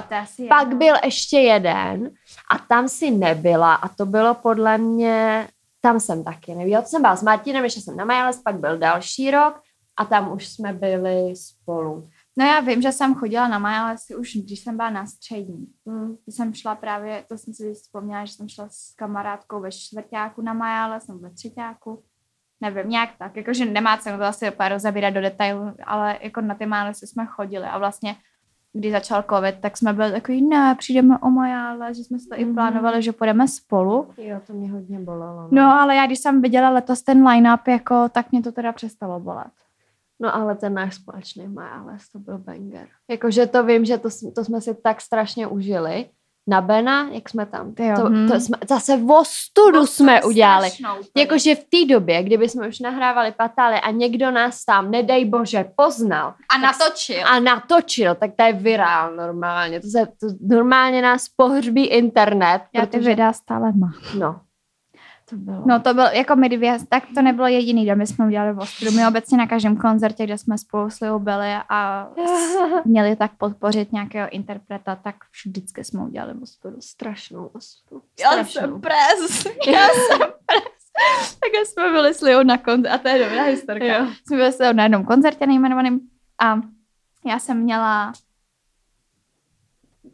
pak jedno. byl ještě jeden a tam si nebyla a to bylo podle mě, tam jsem taky nevěděla, jsem byla s Martinem, ještě jsem na Majales, pak byl další rok a tam už jsme byli spolu. No já vím, že jsem chodila na Majalesy už, když jsem byla na střední. Mm. Když jsem šla právě, to jsem si vzpomněla, že jsem šla s kamarádkou ve čtvrtáku na Majales, nebo ve třetíku. Nevím, nějak tak, jakože nemá cenu to asi opět rozebírat do detailu, ale jako na ty Majalesy jsme chodili a vlastně když začal covid, tak jsme byli takový, ne, přijdeme o Majále, že jsme si to mm-hmm. i mhm. plánovali, že půjdeme spolu. Jo, to mě hodně bolelo. No. no, ale já když jsem viděla letos ten line-up, jako, tak mě to teda přestalo bolet. No ale ten náš společný Majales, to byl banger. Jakože to vím, že to, to jsme si tak strašně užili. Na Bena, jak jsme tam, jo, to, hmm. to jsme, zase v studu jsme udělali. Jakože v té době, kdyby jsme už nahrávali patály a někdo nás tam, nedej bože, poznal. A natočil. A natočil, tak to je virál normálně. To, se, to normálně nás pohřbí internet. Já protože... ty videa stále mám. No, to bylo? No to bylo, jako my dvě, tak to nebylo jediný, kde my jsme udělali v Ostru. My obecně na každém koncertě, kde jsme spolu s Liou byli a měli tak podpořit nějakého interpreta, tak vždycky jsme udělali v Ostru. Strašnou Ostru. Já jsem pres. Já jsem pres. tak jsme byli s Liou na koncertě, a to je dobrá historka. Jo. Jsme byli s Liou na jednom koncertě nejmenovaným a já jsem měla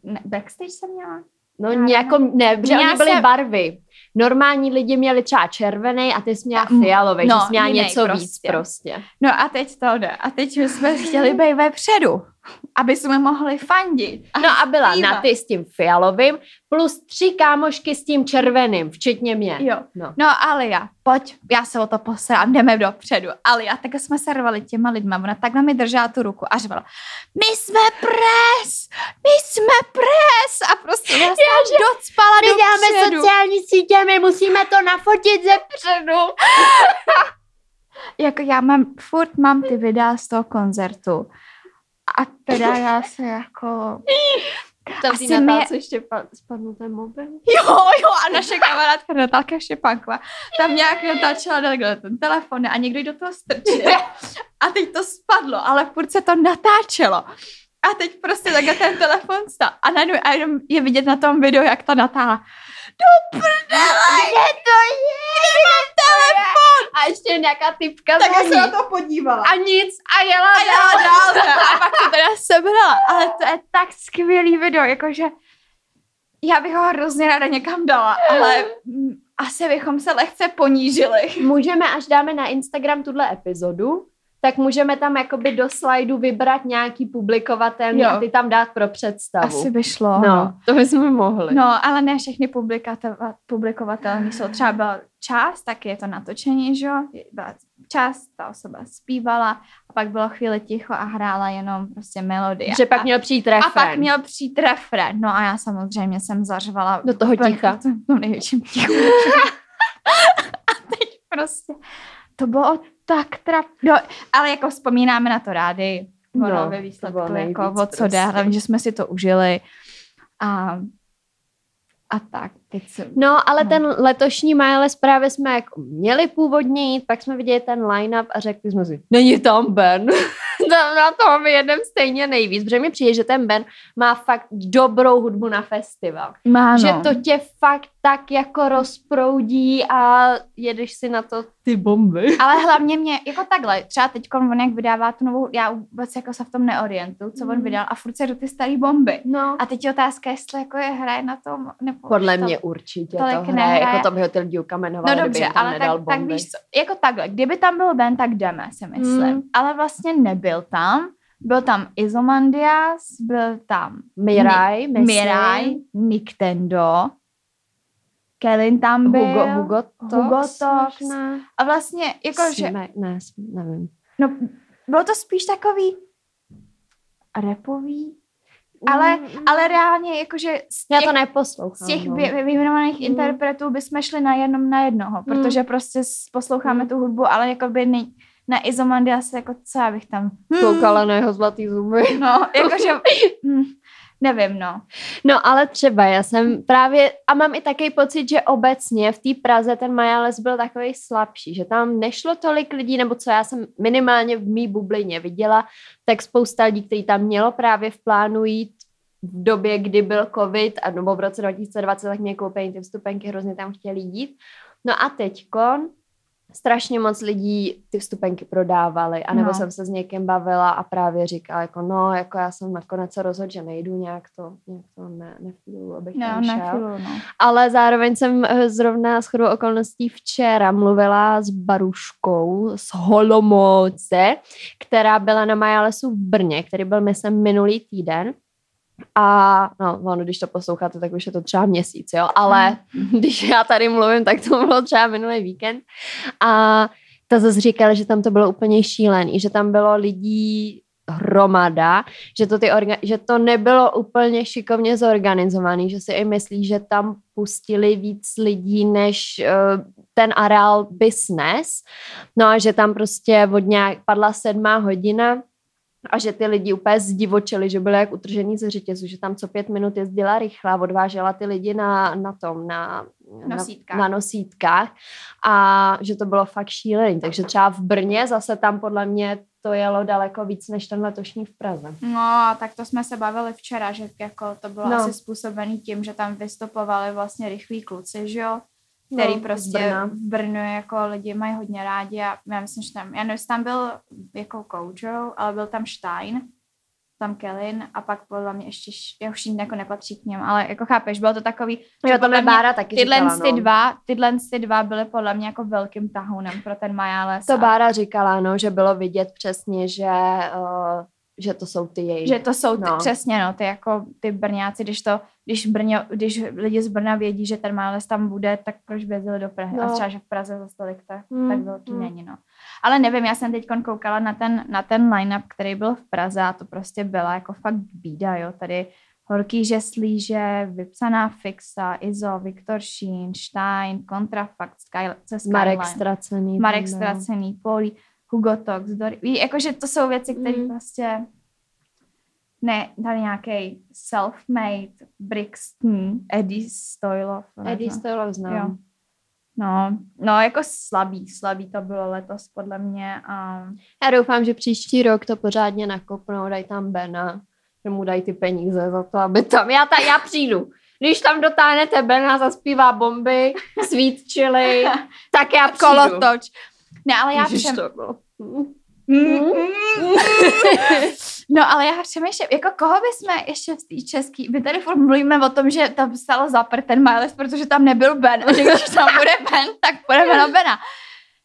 ne, backstage jsem měla? No nějakou, ne, protože oni byly barvy normální lidi měli třeba červený a ty jsi měla fialový, no, že jsi měla něco prostě. víc prostě. No a teď to jde. A teď jsme chtěli být vepředu aby jsme mohli fandit. A no a byla zpívat. na ty s tím fialovým, plus tři kámošky s tím červeným, včetně mě. Jo. No, no Alia, pojď, já se o to posrám, jdeme dopředu. Alia, tak jsme se rvali těma lidma, ona takhle mi držela tu ruku a řvala, my jsme pres, my jsme pres a prostě já jsem docpala My děláme sociální sítě, my musíme to nafotit ze předu. jako já mám, furt mám ty videa z toho koncertu a teda já se jako... Tam Asi mě... ještě spadnul ten mobil. Jo, jo, a naše kamarádka Natálka Štěpánková tam nějak natáčela takhle ten telefon a někdo do toho strčil. A teď to spadlo, ale furt se to natáčelo. A teď prostě takhle ten telefon stál. A najednou a jenom je vidět na tom videu, jak ta natáhla do prdele, kde to je? Mám telefon? A ještě nějaká typka Tak se na to podívala. A nic a jela, a jela dál. dál. a pak to teda sebrala. Ale to je tak skvělý video, jakože já bych ho hrozně ráda někam dala, ale asi bychom se lehce ponížili. Můžeme, až dáme na Instagram tuhle epizodu, tak můžeme tam jakoby do slajdu vybrat nějaký publikovatelný jo. a ty tam dát pro představu. Asi by šlo. No, no. to bychom mohli. No, ale ne všechny publikovatelní jsou. Třeba byla část, tak je to natočení, že jo? Byla část, ta osoba zpívala a pak bylo chvíli ticho a hrála jenom prostě melodie. Že pak měl přijít refren. A pak měl přijít refren. No a já samozřejmě jsem zařvala. Do toho ticha. To největším tichu. a teď prostě to bylo tak trap. No, ale jako vzpomínáme na to rádi. No, ve výsledku, jako o co jde, hlavně, že jsme si to užili. A a tak. No, ale no. ten letošní Miles právě jsme jako měli původně jít, pak jsme viděli ten line-up a řekli jsme si, není tam Ben. na toho my jedem stejně nejvíc, protože mi přijde, že ten Ben má fakt dobrou hudbu na festival. Má, no. Že to tě fakt tak jako rozproudí a jedeš si na to ty bomby. Ale hlavně mě, jako takhle, třeba teď on jak vydává tu novou, já vůbec jako se v tom neorientuju, co mm. on vydal a furt se do ty staré bomby. No. A teď je otázka, jestli jako je hraje na tom, nebo Podle mě Určitě Tolik to hraje, nehraje. jako to by ho ty lidi ukamenovali, No dobře, ale tak, tak bomby. víš co, jako takhle, kdyby tam byl Ben, tak jdeme, si myslím. Mm. Ale vlastně nebyl tam. Byl tam Izomandias, byl tam Mirai, Messi, Mirai, Nintendo, Kevin tam byl. Hugo, Hugo Tox, Hugo Tox. A vlastně, jakože, Sme- ne, nevím. no, bylo to spíš takový repový, ale, Mm, ale reálně, jakože z Já těch, to neposlouchám. z těch no. vy- vyjmenovaných Mm. interpretů bychom šli na jednom na jednoho, protože prostě s- posloucháme Mm. tu hudbu, ale jakoby ne, na Izomandias, jako co já bych tam... Hmm, Koukala na jeho zlatý zuby. No, jakože... hm, nevím, no. No ale třeba já jsem právě, a mám i takový pocit, že obecně v té Praze ten Majales byl takový slabší, že tam nešlo tolik lidí, nebo co já jsem minimálně v mý bublině viděla, tak spousta lidí, kteří tam mělo právě v plánu jít v době, kdy byl covid, a nebo v roce 2020, tak mě koupení ty vstupenky, hrozně tam chtěli jít. No a teďkon strašně moc lidí ty vstupenky prodávali, anebo No. jsem se s někým bavila a právě říkala, jako no, jako já jsem nakonec se rozhodl, že nejdu, nějak to, nějak to ne, nefílu, abych No, tam šel. chvíli, no. Ale zároveň jsem eh, zrovna s chodou okolností včera mluvila s Baruškou z Holomouce, která byla na Majalesu v Brně, který byl, myslím, minulý týden. A no, ono, když to posloucháte, tak už je to třeba měsíc, jo, ale když já tady mluvím, tak to bylo třeba minulý víkend. A ta zase říkala, že tam to bylo úplně šílený, že tam bylo lidí hromada, že to, ty orga- že to nebylo úplně šikovně zorganizovaný, že si i myslí, že tam pustili víc lidí, než uh, ten areál business. No a že tam prostě od nějak padla sedmá hodina a že ty lidi úplně zdivočili, že byly jak utržený ze řetězu, že tam co pět minut jezdila rychle a odvážela ty lidi na, na tom, na, Nosítkách. na, na nosítkách a že to bylo fakt šílený. Takže třeba v Brně zase tam podle mě to jelo daleko víc než ten letošní v Praze. No, tak to jsme se bavili včera, že jako to bylo no. asi způsobený tím, že tam vystupovali vlastně rychlí kluci, že jo? Který No, prostě Brna. v Brnu jako lidi mají hodně rádi a já myslím, že tam, já nevím, tam byl jako Kojo, ale byl tam Stein, tam Kellen a pak podle mě ještě, já už jim jako nepatří k něm, ale jako chápeš, bylo to takový, Jo, to mě Bára taky tyhle říkala, ty no. dva, tyhle ty dva byly podle mě jako velkým tahounem pro ten Majales. To Bára říkala, no, že bylo vidět přesně, že, uh, že to jsou ty její. Že to jsou ty, No. přesně, no, ty jako ty Brňáci, když to, když, Brně, když lidi z Brna vědí, že ten Máles tam bude, tak proč by jezdili do Prahy? No. A třeba, že v Praze za tolik tak, Hmm, tak velký hmm. není, no. Ale nevím, já jsem teď koukala na ten, na ten line-up, který byl v Praze a to prostě byla jako fakt bída, jo, tady Horký žeslíže, vypsaná Fixa, Izo, Viktor Šín, Stein, Kontrafakt, Sky, Skyline. Marek Stracený. Marek byl. Stracený, Poli, Hugo Tox, Dory. Ví, jakože to jsou věci, které Mm. prostě ne, tady nějaký self-made Brixton, Eddie Stoilov. Eddie no. Stoilov znám. Jo. No, no, jako slabý, slabý to bylo letos podle mě a Já doufám, že příští rok to pořádně nakopnou, dají tam Bena, že mu dají ty peníze za to, aby tam, já, ta, já přijdu. Když tam dotáhnete Bena, zaspívá bomby, chili, tak já přijdu. kolotoč. Ne, ale já Ježiš, přem... to. Mm, No, ale já přemýšlím, jako koho bychom ještě v té český, my tady furt mluvíme o tom, že tam stalo zapr ten Miles, protože tam nebyl Ben a že když tam bude Ben, tak půjdeme na Bena.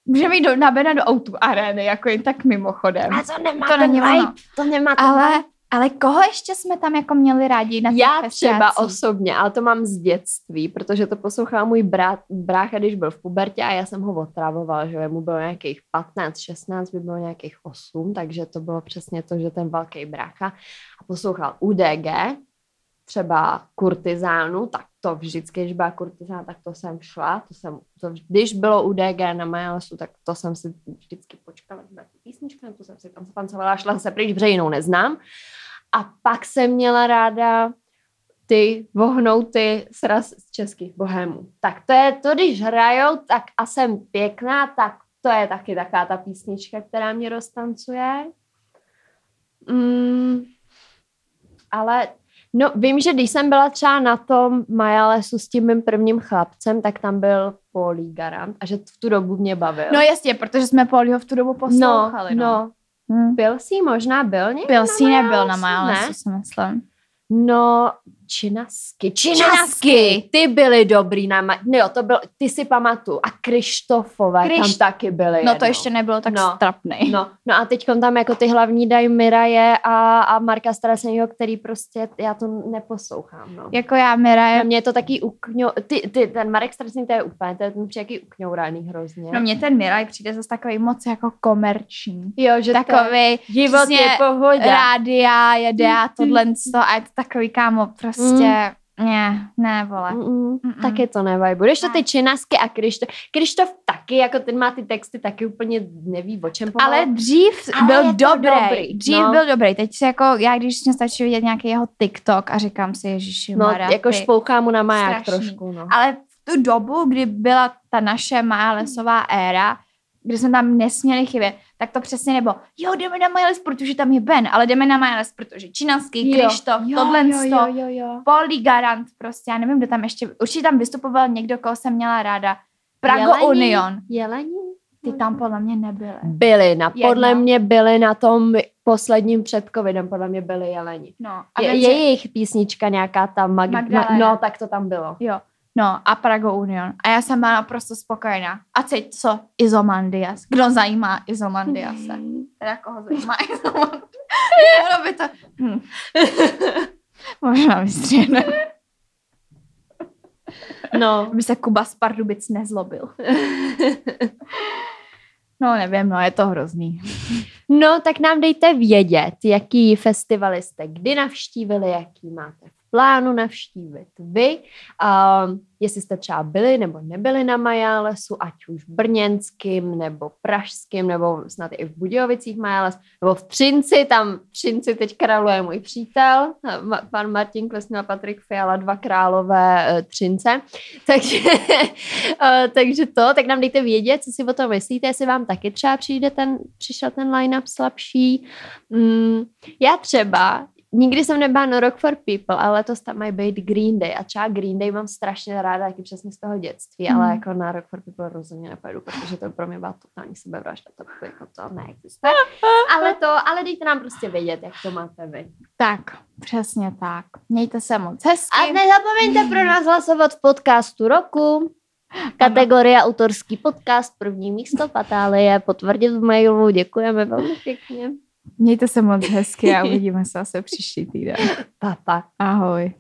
Můžeme jít do, na Bena do Outu arény, jako jen tak mimochodem. A to nemá To ten vibe, to nemá ten Ale, vibe. Ale koho ještě jsme tam jako měli rádi na těch Já festiácích? třeba osobně, ale to mám z dětství, protože to poslouchal můj brát, brácha, když byl v pubertě a já jsem ho otravovala, že mu bylo nějakých 15, 16, by bylo nějakých 8, takže to bylo přesně to, že ten velký brácha a poslouchal UDG, třeba kurtizánu, tak to vždycky, když byla kurtizána, tak to jsem šla, to jsem, to, když bylo UDG na Majalesu, tak to jsem si vždycky počkala, že bude písnička, to jsem si tam zapancovala, šla se pryč, protože jinou neznám. A pak jsem měla ráda ty vohnouty sraz z českých bohemů. Tak to je to, když hrajou, tak a jsem pěkná, tak to je taky taková ta písnička, která mě roztancuje. Mm, ale no, vím, že když jsem byla třeba na tom Majalesu s tím mým prvním chlapcem, tak tam byl Polí Garant a že v tu dobu mě bavil. No jasně, protože jsme Polího v tu dobu poslouchali. no, no. Hm. Byl jsi možná byl někdo Byl na si nebyl na? Milesu, Ne? si myslím. No, činasky. Činasky! Ty byly dobrý na ma- no jo, to byl, ty si pamatuju. A Krištofové Kriš... tam taky byly. No jednou. to ještě nebylo tak no. strapný. No, no a teď tam jako ty hlavní dají Miraje a, a Marka Straseného, který prostě, já to neposlouchám. No. Jako já Miraje. No mě je to taky ukňo, ty, ty, ten Marek Strasený to je úplně, to je ten přijde ukňouraný hrozně. No mně ten Miraj přijde zase takový moc jako komerční. Jo, že takový život je pohoda. Rádia, jede a tohle a je to takový kámo, prostě mm. ne, ne, vole. Mm-mm. Mm-mm. Taky to nevaj. Budeš to ty činasky a Krištof. Krištof taky, jako ten má ty texty, taky úplně neví, o čem pomáhá. Ale dřív Ale byl dobrý. dobrý. Dřív no. byl dobrý. Teď si jako, já když mě stačí vidět nějaký jeho TikTok a říkám si, ježiši, No, Mara, jako špouchá mu na maják trošku, no. Ale v tu dobu, kdy byla ta naše Maja Lesová éra, kdy jsme tam nesměli chybět, tak to přesně nebo, jo, jdeme na Miles, protože tam je Ben, ale jdeme na Miles, protože Činanský, Krištof, tohle. Polly Garant, prostě, já nevím, kdo tam ještě, určitě tam vystupoval někdo, koho jsem měla ráda. Prago Jelení? Union. Jelení? Ty tam podle mě nebyly. Byly, na, podle mě byly na tom posledním před covidem, podle mě byly Jelení. No, a je, je jejich písnička nějaká tam, Mag- Ma- no, tak to tam bylo. Jo. No a Prago Union. A já jsem byla naprosto spokojená. A teď co? Izomandias. Kdo zajímá Izomandiase? Teda koho zajímá Izomandias? Bylo by to... Hm. Možná vystříhne. No. By se Kuba z Pardubic nezlobil. No nevím, no je to hrozný. No tak nám dejte vědět, jaký festivaly jste kdy navštívili, jaký máte plánu navštívit vy. Uh, jestli jste třeba byli nebo nebyli na Majálesu, ať už brněnským nebo pražským, nebo snad i v Budějovicích Majáles, nebo v Třinci, tam v Třinci teď králuje můj přítel, pan Martin Klesný a Patrik Fiala, dva králové uh, Třince. Takže, uh, takže to, tak nám dejte vědět, co si o tom myslíte, jestli vám taky třeba přijde ten, přišel ten line-up slabší. Mm, já třeba nikdy jsem nebyla na Rock for People, ale letos tam mají být Green Day a třeba Green Day mám strašně ráda, taky přesně z toho dětství, mm. ale hmm. jako na Rock for People rozhodně nepojedu, protože to pro mě byla totální sebevražda, to jako to neexistuje. ale to, ale dejte nám prostě vědět, jak to máte vy. Tak, přesně tak. Mějte se moc hezky. A nezapomeňte pro nás hlasovat v podcastu roku. Kategorie ano. autorský podcast, první místo Patálie, potvrdit v mailu, děkujeme velmi pěkně. Mějte se moc hezky a uvidíme se zase příští týden. Papa. Ahoj.